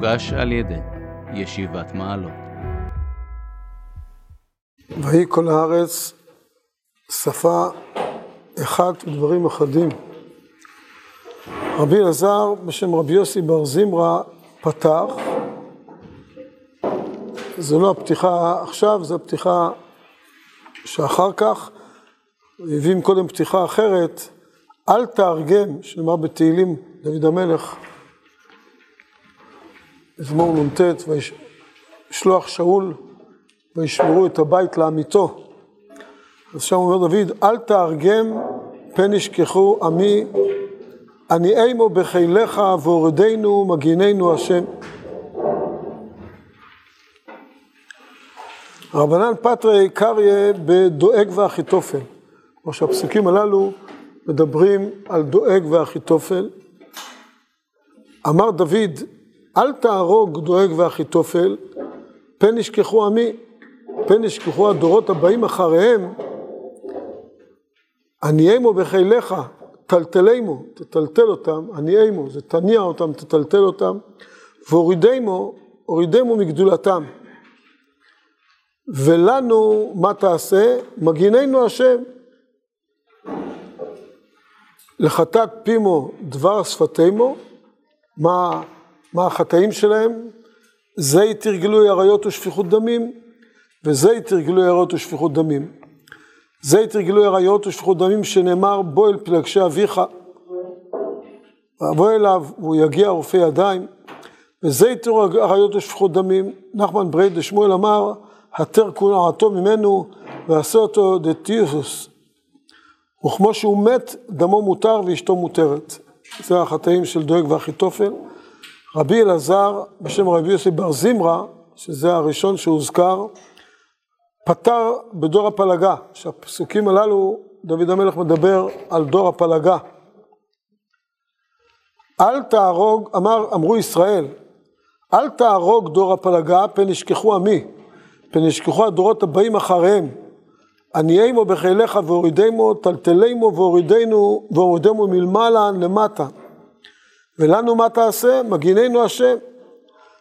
מוגש על ידי ישיבת מעלות. ויהי כל הארץ שפה אחת ודברים אחדים. רבי אלעזר בשם רבי יוסי בר זמרה פתח, זו לא הפתיחה עכשיו, זו הפתיחה שאחר כך, הביאים קודם פתיחה אחרת, אל תארגם, שנאמר בתהילים דוד המלך, מזמור נ"ט, וישלוח שאול וישמרו את הבית לעמיתו. אז שם אומר דוד, אל תארגם פן ישכחו עמי, אני אימו בחיליך והורדנו מגיננו השם. רבנן פטרי קריה בדואג ואחיתופל. כמו שהפסוקים הללו מדברים על דואג ואחיתופל. אמר דוד, אל תהרוג דואג ואחיתופל, פן ישכחו עמי, פן ישכחו הדורות הבאים אחריהם, עניימו בחיליך, טלטלימו, תטלטל אותם, עניימו, זה תניע אותם, תטלטל אותם, והורידימו, הורידימו מגדולתם. ולנו מה תעשה? מגיננו השם. לחטאת פימו דבר שפתימו, מה, מה החטאים שלהם? זה יתר גילוי עריות ושפיכות דמים, וזה יתר גילוי עריות ושפיכות דמים. זה יתר גילוי עריות ושפיכות דמים שנאמר בוא אל פלגשי אביך, ואבוא אליו והוא יגיע רופא ידיים, וזה יתר עריות ושפיכות דמים. נחמן ברייד דשמואל אמר התר כולעתו ממנו ועשה אותו דתיוס. וכמו שהוא מת, דמו מותר ואשתו מותרת. זה החטאים של דואג ואחיתופל. רבי אלעזר, בשם רבי יוסי בר זמרה, שזה הראשון שהוזכר, פתר בדור הפלגה, שהפסוקים הללו, דוד המלך מדבר על דור הפלגה. אל תהרוג, אמר, אמרו ישראל, אל תהרוג דור הפלגה, פן ישכחו עמי. פן ישכחו הדורות הבאים אחריהם. עניימו בחיליך והורידימו, טלטלימו והורידנו, והורידמו מלמעלה למטה. ולנו מה תעשה? מגיננו השם.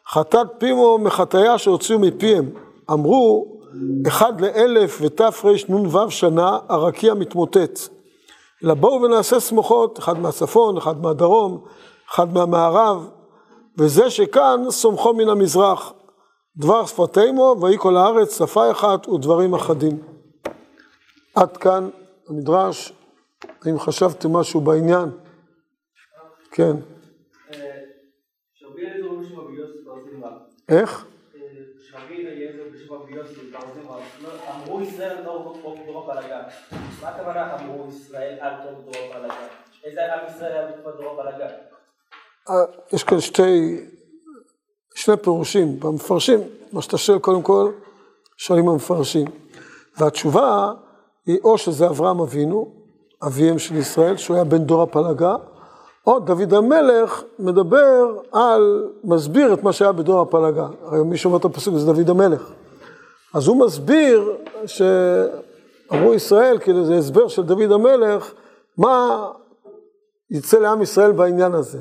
חטאת פימו מחטאיה שהוציאו מפיהם. אמרו, אחד לאלף ותרנ"ו שנה, הרקיע מתמוטט. אלא בואו ונעשה סמוכות, אחד מהצפון, אחד מהדרום, אחד מהמערב, וזה שכאן סומכו מן המזרח. דבר שפתימו, ויהי כל הארץ שפה אחת ודברים אחדים. עד כאן המדרש, האם חשבתם משהו בעניין? כן. איך? אמרו ישראל דור הפלגה. מה הכוונה אמרו ישראל אל תור דור הפלגה? איזה עם ישראל היה בתקופת דור הפלגה? יש כאן שתי שני פירושים, במפרשים, מה שאתה שואל קודם כל, שואלים המפרשים. והתשובה היא או שזה אברהם אבינו, אביהם של ישראל, שהוא היה בן דור הפלגה, או דוד המלך מדבר על, מסביר את מה שהיה בדור הפלגה. הרי מי שאומר את הפסוק זה דוד המלך. אז הוא מסביר שאמרו ישראל, כאילו זה הסבר של דוד המלך, מה יצא לעם ישראל בעניין הזה.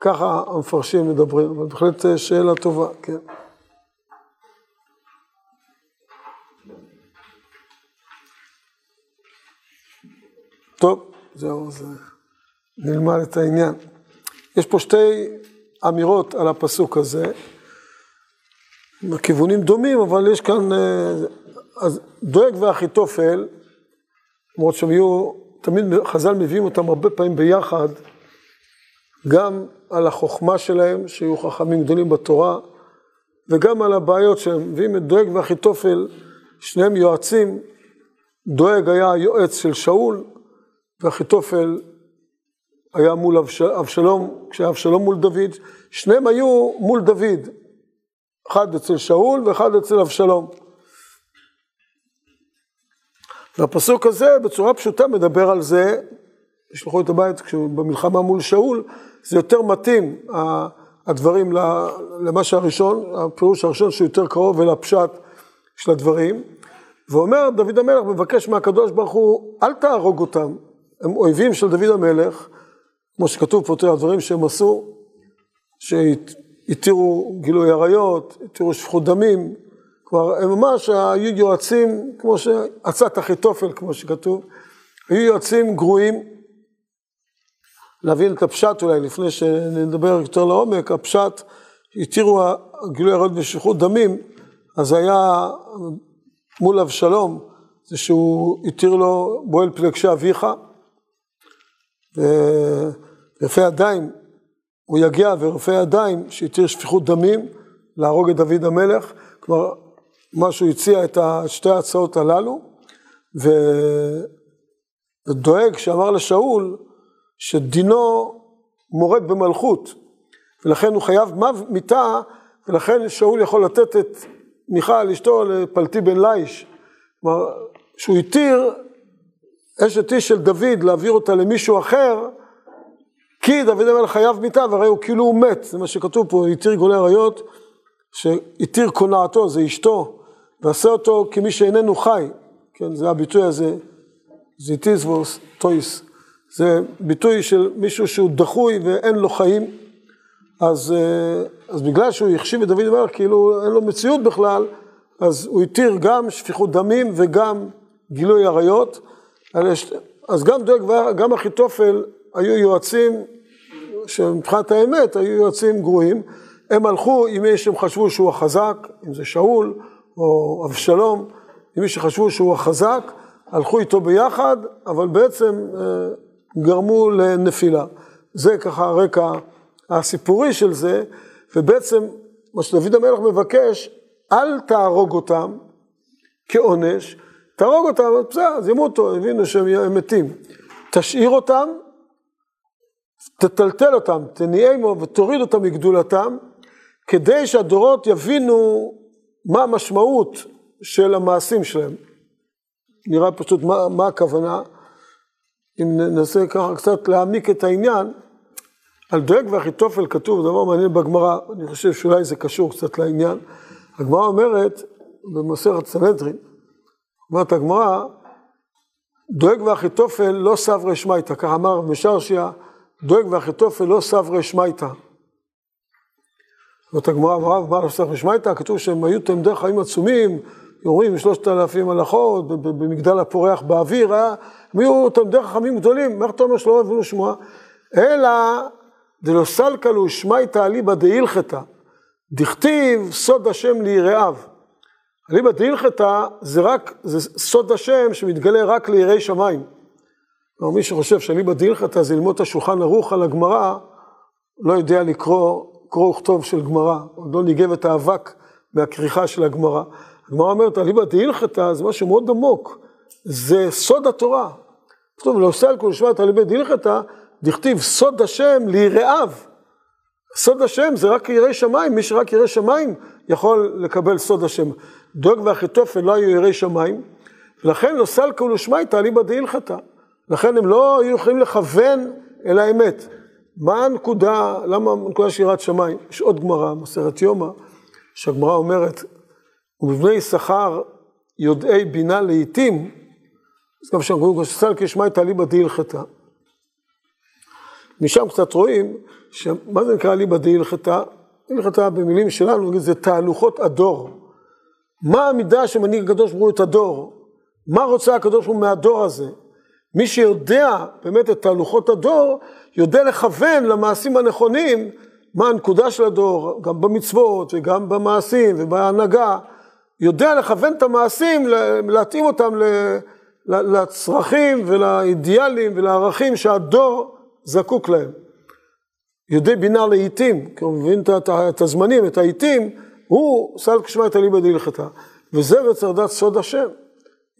ככה המפרשים מדברים, אבל בהחלט שאלה טובה, כן. טוב, זהו, זה... נלמד את העניין. יש פה שתי אמירות על הפסוק הזה, הכיוונים דומים, אבל יש כאן, אה, אז דואג ואחיתופל, למרות שהם יהיו, תמיד חז"ל מביאים אותם הרבה פעמים ביחד, גם על החוכמה שלהם, שהיו חכמים גדולים בתורה, וגם על הבעיות שהם מביאים את דואג ואחיתופל, שניהם יועצים, דואג היה היועץ של שאול, ואחיתופל היה מול אבשלום, כשאבשלום מול דוד, שניהם היו מול דוד, אחד אצל שאול ואחד אצל אבשלום. והפסוק הזה בצורה פשוטה מדבר על זה, ישלחו את הבית במלחמה מול שאול, זה יותר מתאים, הדברים למה שהראשון, הפירוש הראשון שהוא יותר קרוב אל הפשט של הדברים. ואומר דוד המלך מבקש מהקדוש ברוך הוא, אל תהרוג אותם, הם אויבים של דוד המלך, כמו שכתוב פה, תראה, הדברים שהם עשו, התירו גילוי עריות, התירו שפיכות דמים, כלומר, הם ממש היו יועצים, כמו שעצת אחיתופל, כמו שכתוב, היו יועצים גרועים. להבין את הפשט אולי, לפני שנדבר יותר לעומק, הפשט, התירו גילוי עריות ושפיכות דמים, אז היה מול אבשלום, זה שהוא התיר לו בועל פלגשי אביך, ויפה ידיים, הוא יגיע ורופא ידיים שהתיר שפיכות דמים, להרוג את דוד המלך, כלומר מה שהוא הציע את שתי ההצעות הללו. ודואג שאמר לשאול שדינו מורד במלכות, ולכן הוא חייב מיתה, ולכן שאול יכול לתת את מיכל אשתו לפלטי בן ליש. כלומר, שהוא התיר אשת איש של דוד להעביר אותה למישהו אחר, כי דוד המלך חייב מיתה, והרי הוא כאילו הוא מת, זה מה שכתוב פה, התיר גולי עריות, שהתיר קונעתו, זה אשתו, ועשה אותו כמי שאיננו חי, כן, זה הביטוי הזה, זיטיזבוס טויס, זה ביטוי של מישהו שהוא דחוי ואין לו חיים, אז, אה, אז בגלל שהוא החשיב את דוד המלך כאילו אין לו מציאות בכלל, אז הוא התיר גם שפיכות דמים וגם גילוי עריות, אז גם דואג וגם אחיתופל היו יועצים שמבחינת האמת היו יועצים גרועים, הם הלכו עם מי שהם חשבו שהוא החזק, אם זה שאול או אבשלום, עם מי שחשבו שהוא החזק, הלכו איתו ביחד, אבל בעצם אה, גרמו לנפילה. זה ככה הרקע הסיפורי של זה, ובעצם מה שדוד המלך מבקש, אל תהרוג אותם כעונש, תהרוג אותם, בסדר, אז ימותו, הבינו שהם מתים. תשאיר אותם, תטלטל אותם, תניעמו ותוריד אותם מגדולתם, כדי שהדורות יבינו מה המשמעות של המעשים שלהם. נראה פשוט מה, מה הכוונה. אם ננסה ככה קצת להעמיק את העניין, על דואג ואחיתופל כתוב דבר מעניין בגמרא, אני חושב שאולי זה קשור קצת לעניין. הגמרא אומרת, במסכת סנהדרין, אומרת הגמרא, דואג ואחיתופל לא סברי שמייתא, כך אמר משרשיה, דואג ואחיתופל לא סברי שמייתא. זאת הגמרא אמרה, מה לא סברי שמייתא? כתוב שהם היו תלמידי חיים עצומים, יורים שלושת אלפים הלכות, במגדל הפורח באוויר, היה, הם היו תלמידי חכמים גדולים, איך אתה אומר שלא אוהבים לשמוע? אלא דלא סלקא שמייתא אליבא דהילכתא, דכתיב סוד השם ליראיו. אליבא דהילכתא זה רק, זה סוד השם שמתגלה רק ליראי שמיים. כלומר, מי שחושב שאליבא דהילכתא זה ללמוד את השולחן ערוך על הגמרא, לא יודע לקרוא קרוא וכתוב של גמרא, עוד לא ניגב את האבק מהכריכה של הגמרא. הגמרא אומרת, אליבא דהילכתא זה משהו מאוד עמוק, זה סוד התורה. כתוב, לא עושה על כל שבט אליבא דהילכתא, דכתיב סוד השם ליראיו. סוד השם זה רק יראי שמיים, מי שרק ירא שמיים יכול לקבל סוד השם. דואג ואחיתופל לא היו יראי שמיים, ולכן לא סלקא ולשמייתא אליבא דהילכתא. לכן הם לא היו יכולים לכוון אל האמת. מה הנקודה, למה הנקודה של יראת שמיים? יש עוד גמרא, מסרת יומא, שהגמרא אומרת, ובבני יששכר יודעי בינה לעיתים, אז גם שם קוראים סלקא שמייתא אליבא דהילכתא. משם קצת רואים, מה זה נקרא אליבא דהילכתא? הלכתה במילים שלנו, זה תהלוכות הדור. מה המידה שמנהיג הקדוש ברוך הוא את הדור? מה רוצה הקדוש ברוך הוא מהדור הזה? מי שיודע באמת את תהלוכות הדור, יודע לכוון למעשים הנכונים, מה הנקודה של הדור, גם במצוות וגם במעשים ובהנהגה, יודע לכוון את המעשים, להתאים אותם לצרכים ולאידיאלים ולערכים שהדור זקוק להם. יודע בינה לעיתים, כי הוא מבין את הזמנים, את העיתים, הוא סל כשמה את אליבא דהלכתה. וזה לדעת סוד השם.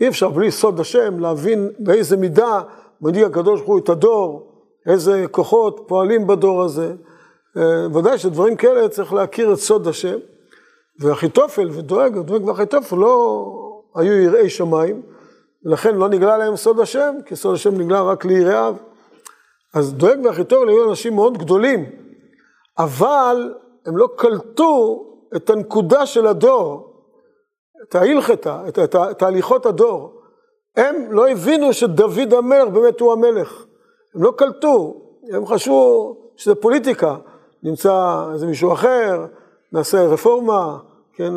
אי אפשר בלי סוד השם להבין באיזה מידה מנהיג הקדוש ברוך הוא את הדור, איזה כוחות פועלים בדור הזה. אה, ודאי שדברים כאלה צריך להכיר את סוד השם. ואחיתופל ודואג, דואג ואחיתופל לא היו יראי שמיים, ולכן לא נגלה להם סוד השם, כי סוד השם נגלה רק ליראיו. אז דואג ואחיתופל היו אנשים מאוד גדולים, אבל הם לא קלטו את הנקודה של הדור, את ההלכתה, את תהליכות הדור. הם לא הבינו שדוד המלך באמת הוא המלך. הם לא קלטו, הם חשבו שזה פוליטיקה. נמצא איזה מישהו אחר, נעשה רפורמה, כן,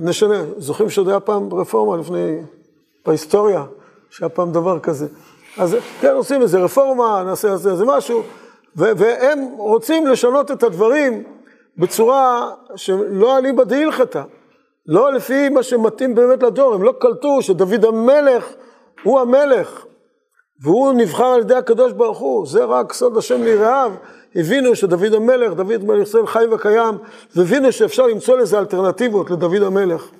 נשנה. זוכרים שעוד היה פעם רפורמה לפני, בהיסטוריה, שהיה פעם דבר כזה. אז כן, עושים איזה רפורמה, נעשה איזה משהו, והם רוצים לשנות את הדברים בצורה שלא אליבא דהילכתא, לא לפי מה שמתאים באמת לדור, הם לא קלטו שדוד המלך הוא המלך, והוא נבחר על ידי הקדוש ברוך הוא, זה רק סוד השם ליראיו, הבינו שדוד המלך, דוד מלך ישראל חי וקיים, והבינו שאפשר למצוא לזה אלטרנטיבות לדוד המלך,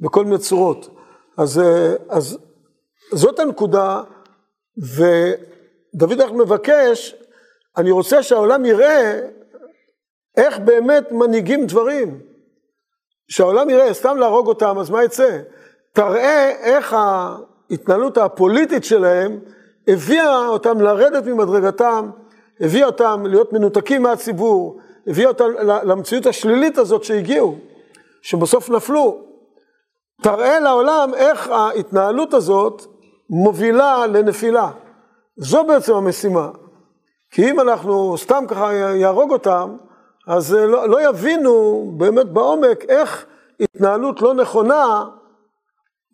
בכל מיני צורות. אז, אז זאת הנקודה, ודוד המלך מבקש, אני רוצה שהעולם יראה איך באמת מנהיגים דברים. שהעולם יראה, סתם להרוג אותם, אז מה יצא? תראה איך ההתנהלות הפוליטית שלהם הביאה אותם לרדת ממדרגתם, הביאה אותם להיות מנותקים מהציבור, הביאה אותם למציאות השלילית הזאת שהגיעו, שבסוף נפלו. תראה לעולם איך ההתנהלות הזאת מובילה לנפילה. זו בעצם המשימה. כי אם אנחנו סתם ככה יהרוג אותם, אז לא, לא יבינו באמת בעומק איך התנהלות לא נכונה,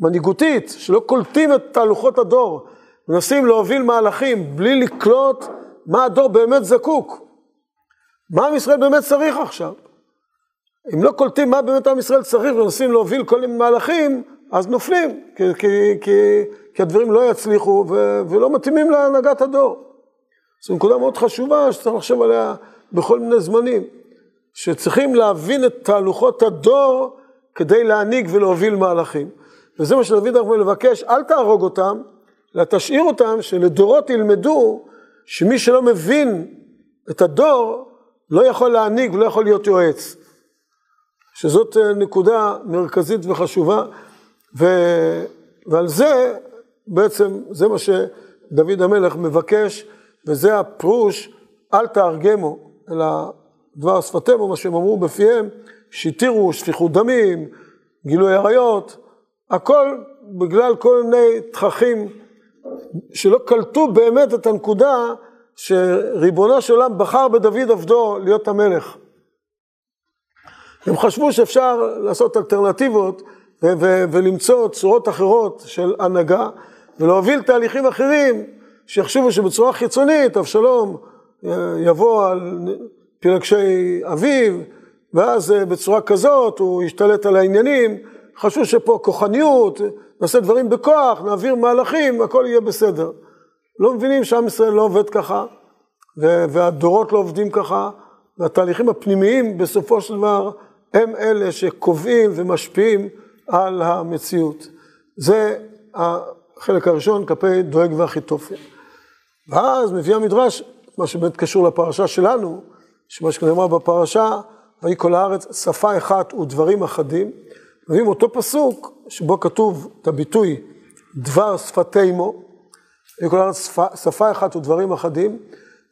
מנהיגותית, שלא קולטים את תהלוכות הדור, מנסים להוביל מהלכים בלי לקלוט מה הדור באמת זקוק, מה עם ישראל באמת צריך עכשיו. אם לא קולטים מה באמת עם ישראל צריך ומנסים להוביל כל מיני מהלכים, אז נופלים, כי, כי, כי, כי הדברים לא יצליחו ו, ולא מתאימים להנהגת הדור. זו נקודה מאוד חשובה שצריך לחשוב עליה בכל מיני זמנים. שצריכים להבין את תהלוכות הדור כדי להנהיג ולהוביל מהלכים. וזה מה שדוד אנחנו לבקש, אל תהרוג אותם, אלא תשאיר אותם, שלדורות ילמדו שמי שלא מבין את הדור, לא יכול להנהיג ולא יכול להיות יועץ. שזאת אה, נקודה מרכזית וחשובה, ו... ועל זה בעצם, זה מה שדוד המלך מבקש, וזה הפרוש, אל תהרגמו, אלא דבר שפתיהם, או מה שהם אמרו בפיהם, שהתירו שפיכות דמים, גילוי עריות, הכל בגלל כל מיני תככים שלא קלטו באמת את הנקודה שריבונו של עולם בחר בדוד עבדו להיות המלך. הם חשבו שאפשר לעשות אלטרנטיבות ו- ו- ולמצוא צורות אחרות של הנהגה ולהוביל תהליכים אחרים שיחשבו שבצורה חיצונית אבשלום אה, יבוא על פלגשי אביו, ואז אה, בצורה כזאת הוא ישתלט על העניינים, חשבו שפה כוחניות, נעשה דברים בכוח, נעביר מהלכים, הכל יהיה בסדר. לא מבינים שעם ישראל לא עובד ככה, והדורות לא עובדים ככה, והתהליכים הפנימיים בסופו של דבר הם אלה שקובעים ומשפיעים על המציאות. זה החלק הראשון כלפי דואג ואחיתופל. ואז מביא המדרש, מה שבאמת קשור לפרשה שלנו, שמה שנאמר בפרשה, ויהי כל הארץ שפה אחת ודברים אחדים, מביאים אותו פסוק שבו כתוב את הביטוי דבר שפתימו, ויהי כל הארץ שפה, שפה אחת ודברים אחדים,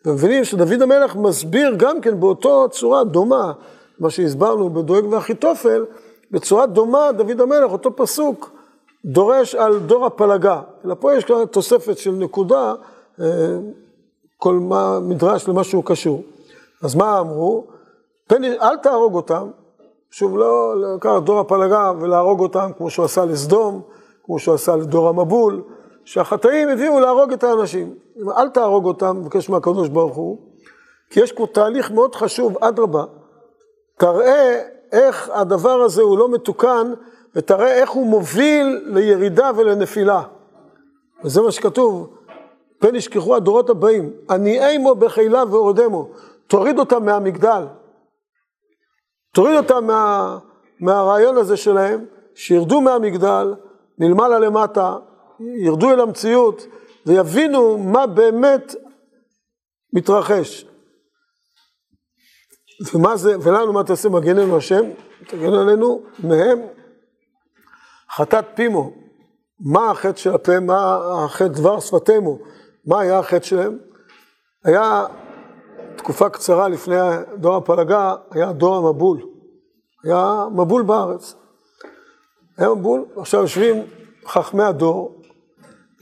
ומבינים שדוד המלך מסביר גם כן באותו צורה דומה, מה שהסברנו בדואג ואחיתופל, בצורה דומה דוד המלך, אותו פסוק, דורש על דור הפלגה. אלא פה יש כאן תוספת של נקודה, אה, כל מה מדרש למה שהוא קשור. אז מה אמרו? פן, אל תהרוג אותם, שוב, לא לקחת דור הפלגה ולהרוג אותם כמו שהוא עשה לסדום, כמו שהוא עשה לדור המבול, שהחטאים הביאו להרוג את האנשים. אל תהרוג אותם, מבקש מהקדוש ברוך הוא, כי יש פה תהליך מאוד חשוב, אדרבה, תראה איך הדבר הזה הוא לא מתוקן, ותראה איך הוא מוביל לירידה ולנפילה. וזה מה שכתוב, פן ישכחו הדורות הבאים, עניי מו בחילה ואורדמו. תוריד אותם מהמגדל, תוריד אותם מה, מהרעיון הזה שלהם, שירדו מהמגדל, מלמעלה למטה, ירדו אל המציאות ויבינו מה באמת מתרחש. ומה זה, ולנו מה תעשה מגננו השם? תגן עלינו מהם חטאת פימו. מה החטא של הפה? מה החטא דבר שפתימו? מה היה החטא שלהם? היה תקופה קצרה לפני דור הפלגה, היה דור המבול. היה מבול בארץ. היה מבול, עכשיו יושבים חכמי הדור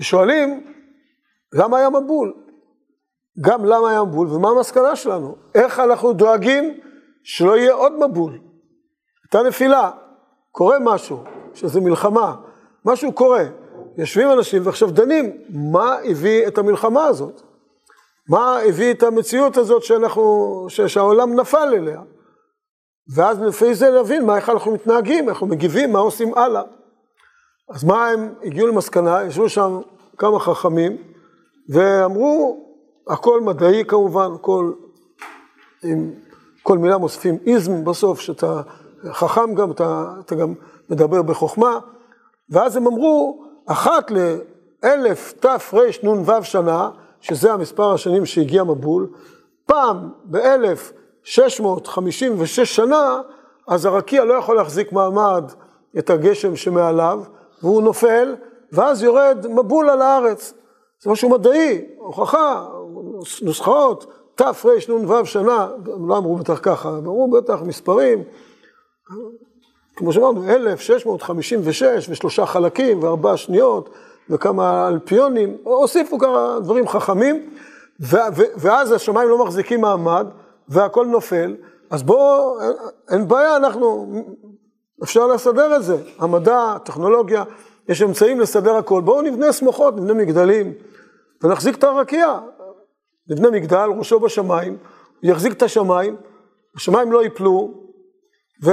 ושואלים, למה היה מבול? גם למה היה מבול ומה המסקנה שלנו. איך אנחנו דואגים שלא יהיה עוד מבול. הייתה נפילה, קורה משהו, שזה מלחמה, משהו קורה. יושבים אנשים ועכשיו דנים מה הביא את המלחמה הזאת. מה הביא את המציאות הזאת שאנחנו, שהעולם נפל אליה. ואז לפי זה להבין מה, איך אנחנו מתנהגים, איך אנחנו מגיבים, מה עושים הלאה. אז מה הם הגיעו למסקנה, ישבו שם כמה חכמים, ואמרו, הכל מדעי כמובן, הכל עם כל מילה מוסיפים איזם בסוף, שאתה חכם גם, אתה, אתה גם מדבר בחוכמה, ואז הם אמרו, אחת לאלף תרנ"ו שנה, שזה המספר השנים שהגיע מבול, פעם באלף 656 שנה, אז הרקיע לא יכול להחזיק מעמד את הגשם שמעליו, והוא נופל, ואז יורד מבול על הארץ. זה משהו מדעי, הוכחה, נוסחאות, תרנ"ו שנה, לא אמרו בטח ככה, אמרו בטח מספרים, כמו שאמרנו, 1656 ושלושה חלקים וארבע שניות וכמה אלפיונים, הוסיפו כמה דברים חכמים, ואז השמיים לא מחזיקים מעמד והכל נופל, אז בואו, אין, אין בעיה, אנחנו, אפשר לסדר את זה, המדע, הטכנולוגיה, יש אמצעים לסדר הכל, בואו נבנה שמחות, נבנה מגדלים ונחזיק את הרקיע, נבנה מגדל, ראשו בשמיים, יחזיק את השמיים, השמיים לא ייפלו, ו...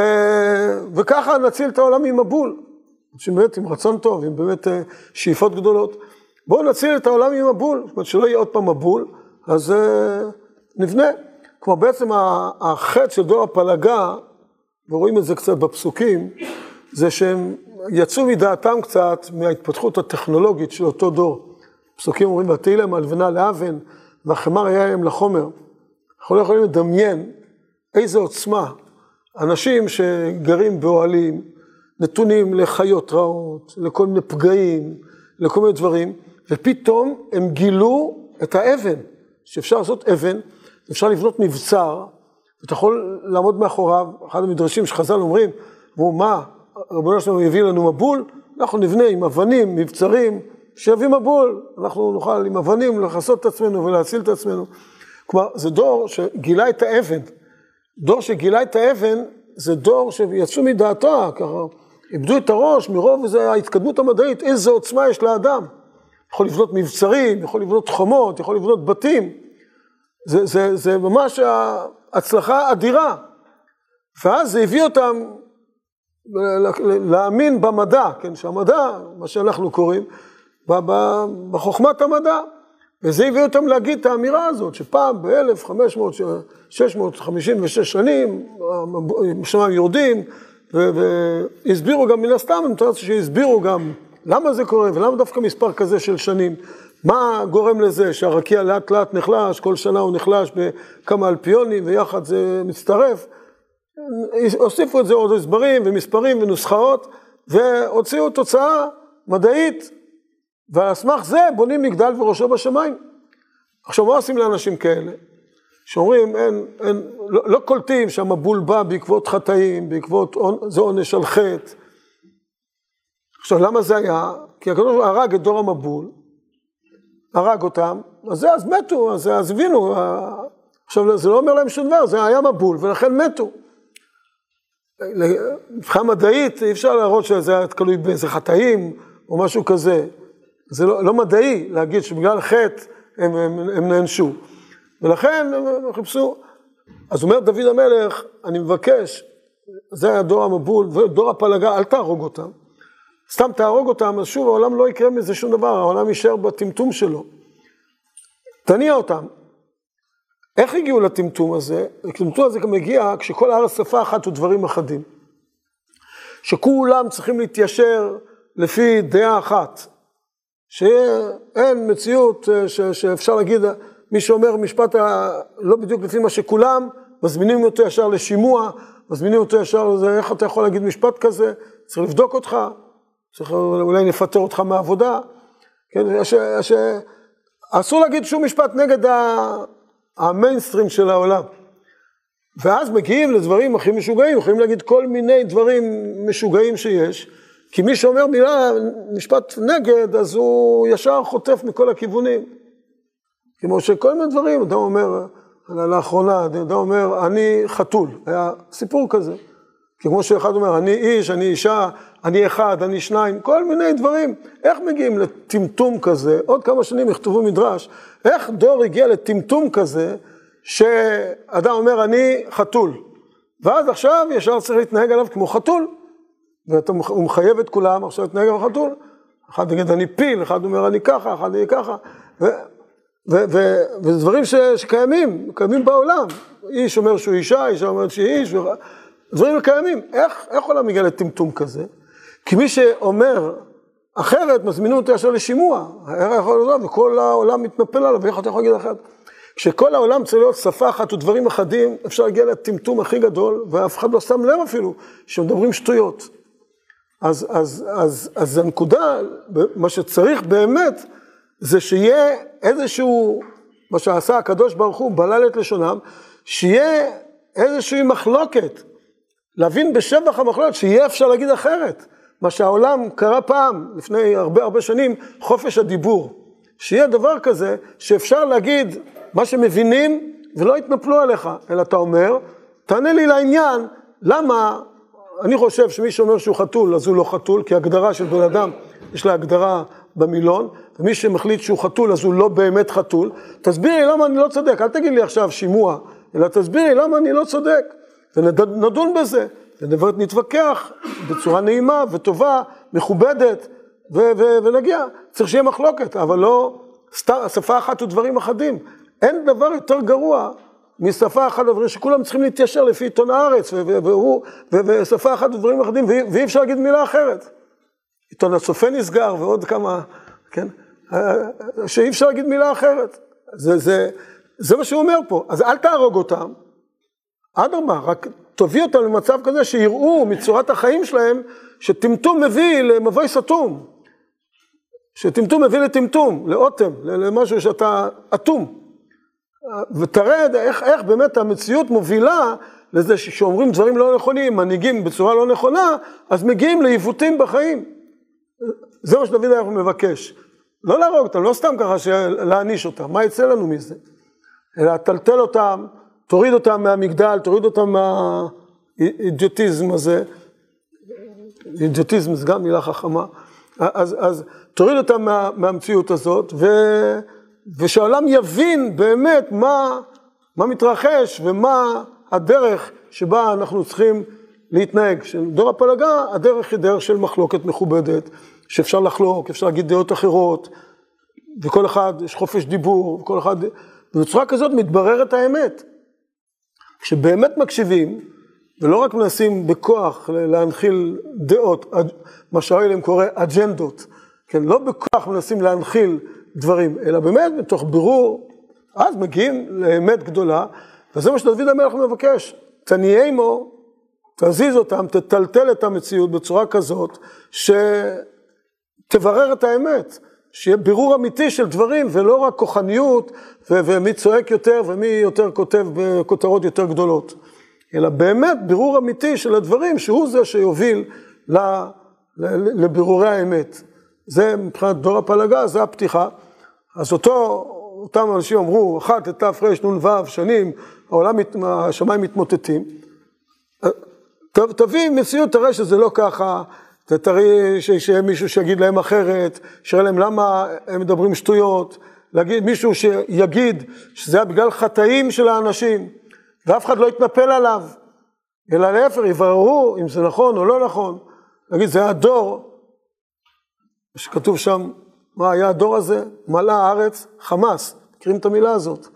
וככה נציל את העולם ממבול. אנשים באמת עם רצון טוב, עם באמת אה, שאיפות גדולות. בואו נציל את העולם ממבול, זאת אומרת שלא יהיה עוד פעם מבול, אז uh, נבנה. כלומר בעצם החטא של דור הפלגה, ורואים את זה קצת בפסוקים, זה שהם יצאו מדעתם קצת מההתפתחות הטכנולוגית של אותו דור. פסוקים אומרים, ותהי להם הלבנה לאבן, והחמר היה להם לחומר. אנחנו לא יכולים לדמיין איזה עוצמה. אנשים שגרים באוהלים, נתונים לחיות רעות, לכל מיני פגעים, לכל מיני דברים, ופתאום הם גילו את האבן, שאפשר לעשות אבן, אפשר לבנות מבצר, אתה יכול לעמוד מאחוריו, אחד המדרשים שחז"ל אומרים, והוא מה, רבנו שלנו יביא לנו מבול, אנחנו נבנה עם אבנים, מבצרים, שיביא מבול, אנחנו נוכל עם אבנים לכסות את עצמנו ולהציל את עצמנו. כלומר, זה דור שגילה את האבן. דור שגילה את האבן, זה דור שיצאו מדעתו, ככה, איבדו את הראש מרוב איזה ההתקדמות המדעית, איזה עוצמה יש לאדם. יכול לבנות מבצרים, יכול לבנות חומות, יכול לבנות בתים. זה, זה, זה ממש הצלחה אדירה. ואז זה הביא אותם להאמין במדע, כן, שהמדע, מה שאנחנו קוראים, בחוכמת המדע. וזה הביא אותם להגיד את האמירה הזאת, שפעם ב-1500-656 שנים, השמיים יורדים, והסבירו גם מן הסתם, אני מתאר שהסבירו גם למה זה קורה ולמה דווקא מספר כזה של שנים. מה גורם לזה שהרקיע לאט לאט נחלש, כל שנה הוא נחלש בכמה אלפיונים ויחד זה מצטרף. הוסיפו את זה עוד הסברים ומספרים ונוסחאות והוציאו תוצאה מדעית ועל סמך זה בונים מגדל וראשו בשמיים. עכשיו, מה עושים לאנשים כאלה? שאומרים, אין, אין, לא, לא קולטים שהמבול בא בעקבות חטאים, בעקבות, זה עונש על חטא. עכשיו, למה זה היה? כי הקדוש ברוך הוא הרג את דור המבול, הרג אותם, אז זה, אז מתו, אז, אז הבינו. עכשיו, זה לא אומר להם שום דבר, זה היה מבול, ולכן מתו. מבחינה מדעית, אי אפשר להראות שזה היה תלוי באיזה חטאים, או משהו כזה. זה לא, לא מדעי להגיד שבגלל חטא הם, הם, הם נענשו. ולכן הם חיפשו. אז אומר דוד המלך, אני מבקש, זה היה דור המבול, ודור הפלגה, אל תהרוג אותם. סתם תהרוג אותם, אז שוב, העולם לא יקרה מזה שום דבר, העולם יישאר בטמטום שלו. תניע אותם. איך הגיעו לטמטום הזה? הטמטום הזה גם מגיע כשכל הארץ שפה אחת ודברים אחדים. שכולם צריכים להתיישר לפי דעה אחת. שאין מציאות אה, ש, שאפשר להגיד, מי שאומר משפט לא בדיוק לפי מה שכולם, מזמינים אותו ישר לשימוע, מזמינים אותו ישר לזה, איך אתה יכול להגיד משפט כזה, צריך לבדוק אותך, צריך אולי נפטר אותך מהעבודה, כן, יש, יש, אסור להגיד שום משפט נגד המיינסטרים של העולם. ואז מגיעים לדברים הכי משוגעים, יכולים להגיד כל מיני דברים משוגעים שיש, כי מי שאומר מילה, משפט נגד, אז הוא ישר חוטף מכל הכיוונים. כמו שכל מיני דברים, אדם אומר, לאחרונה, אדם אומר, אני חתול, היה סיפור כזה. כמו שאחד אומר, אני איש, אני אישה, אני אחד, אני שניים, כל מיני דברים. איך מגיעים לטמטום כזה, עוד כמה שנים יכתבו מדרש, איך דור הגיע לטמטום כזה, שאדם אומר, אני חתול. ואז עכשיו ישר צריך להתנהג עליו כמו חתול. והוא מחייב את כולם עכשיו להתנהג כמו חתול. אחד יגיד אני פיל, אחד אומר אני ככה, אחד יגיד ככה. וזה דברים שקיימים, קיימים בעולם. איש אומר שהוא אישה, אישה אומרת שהיא איש, ו... דברים קיימים. איך, איך עולם מגיע לטמטום כזה? כי מי שאומר אחרת, מזמינים אותו ישר לשימוע. איך יכול להיות, וכל העולם מתנפל עליו, ואיך אתה יכול להגיד אחרת? כשכל העולם צריך להיות שפה אחת ודברים אחדים, אפשר להגיע לטמטום הכי גדול, ואף אחד לא שם לב אפילו שמדברים שטויות. אז, אז, אז, אז הנקודה, מה שצריך באמת, זה שיהיה איזשהו, מה שעשה הקדוש ברוך הוא, בלל את לשונם, שיהיה איזושהי מחלוקת, להבין בשבח המחלוקת, שיהיה אפשר להגיד אחרת. מה שהעולם קרה פעם, לפני הרבה הרבה שנים, חופש הדיבור. שיהיה דבר כזה, שאפשר להגיד מה שמבינים ולא יתנפלו עליך, אלא אתה אומר, תענה לי לעניין, למה אני חושב שמי שאומר שהוא חתול, אז הוא לא חתול, כי הגדרה של בן אדם, יש לה הגדרה במילון, ומי שמחליט שהוא חתול, אז הוא לא באמת חתול. תסביר לי למה אני לא צודק, אל תגיד לי עכשיו שימוע, אלא תסביר לי למה אני לא צודק, ונדון בזה, ונתווכח בצורה נעימה וטובה, מכובדת, ו- ו- ונגיע. צריך שיהיה מחלוקת, אבל לא שפה אחת ודברים אחדים. אין דבר יותר גרוע משפה אחת ודברים שכולם צריכים להתיישר לפי עיתון הארץ, והוא, ושפה אחת ודברים אחדים, ואי אפשר להגיד מילה אחרת. עיתון הצופה נסגר ועוד כמה, כן? שאי אפשר להגיד מילה אחרת. זה, זה, זה מה שהוא אומר פה. אז אל תהרוג אותם, אדרבה, רק תביא אותם למצב כזה שיראו מצורת החיים שלהם שטמטום מביא למבוי סתום. שטמטום מביא לטמטום, לאוטם, למשהו שאתה אטום. ותראה איך, איך באמת המציאות מובילה לזה שאומרים דברים לא נכונים, מנהיגים בצורה לא נכונה, אז מגיעים לעיוותים בחיים. זה מה שדוד אנחנו מבקש. לא להרוג אותם, לא סתם ככה להעניש אותם, מה יצא לנו מזה? אלא טלטל אותם, תוריד אותם מהמגדל, תוריד אותם מהאידיוטיזם הזה. אידיוטיזם זה גם מילה חכמה. אז, אז תוריד אותם מה, מהמציאות הזאת, ו... ושהעולם יבין באמת מה, מה מתרחש ומה הדרך שבה אנחנו צריכים להתנהג. דור הפלגה, הדרך היא דרך של מחלוקת מכובדת, שאפשר לחלוק, אפשר להגיד דעות אחרות, וכל אחד, יש חופש דיבור, וכל אחד, ובצורה כזאת מתבררת האמת. כשבאמת מקשיבים, ולא רק מנסים בכוח להנחיל דעות, מה שהאוילם קורא אג'נדות, כן, לא בכוח מנסים להנחיל דברים, אלא באמת מתוך בירור, אז מגיעים לאמת גדולה, וזה מה שדוד המלך מבקש, תניעי מו, תזיז אותם, תטלטל את המציאות בצורה כזאת, שתברר את האמת, שיהיה בירור אמיתי של דברים, ולא רק כוחניות, ו- ומי צועק יותר ומי יותר כותב בכותרות יותר גדולות, אלא באמת בירור אמיתי של הדברים, שהוא זה שיוביל לבירורי האמת. זה מבחינת דור הפלגה, זה הפתיחה. אז אותו, אותם אנשים אמרו, אחת לתרנ"ו שנים, העולם, השמיים מתמוטטים. תביא מציאות, תראה שזה לא ככה, תראי שיהיה מישהו שיגיד להם אחרת, שיראה להם למה הם מדברים שטויות, להגיד מישהו שיגיד שזה היה בגלל חטאים של האנשים, ואף אחד לא יתנפל עליו, אלא להפך, יבררו אם זה נכון או לא נכון. להגיד, זה היה דור, שכתוב שם, מה היה הדור הזה? מלא הארץ חמאס, מכירים את המילה הזאת,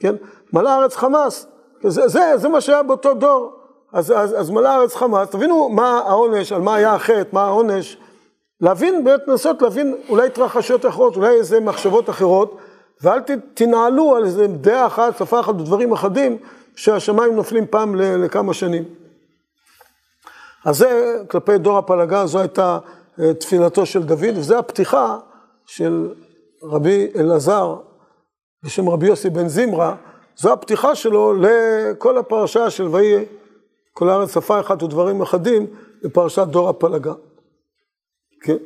כן? מלא הארץ חמאס, זה, זה, זה מה שהיה באותו דור. אז, אז, אז מלא הארץ חמאס, תבינו מה העונש, על מה היה החטא, מה העונש, להבין, באמת לנסות להבין אולי התרחשויות אחרות, אולי איזה מחשבות אחרות, ואל תנעלו על איזה דעה אחת, שפה אחת ודברים אחדים, שהשמיים נופלים פעם לכמה שנים. אז זה כלפי דור הפלגה, זו הייתה אה, תפילתו של דוד, וזו הפתיחה של רבי אלעזר בשם רבי יוסי בן זמרה, זו הפתיחה שלו לכל הפרשה של ויהי כל הארץ שפה אחת ודברים אחדים בפרשת דור הפלגה. כן.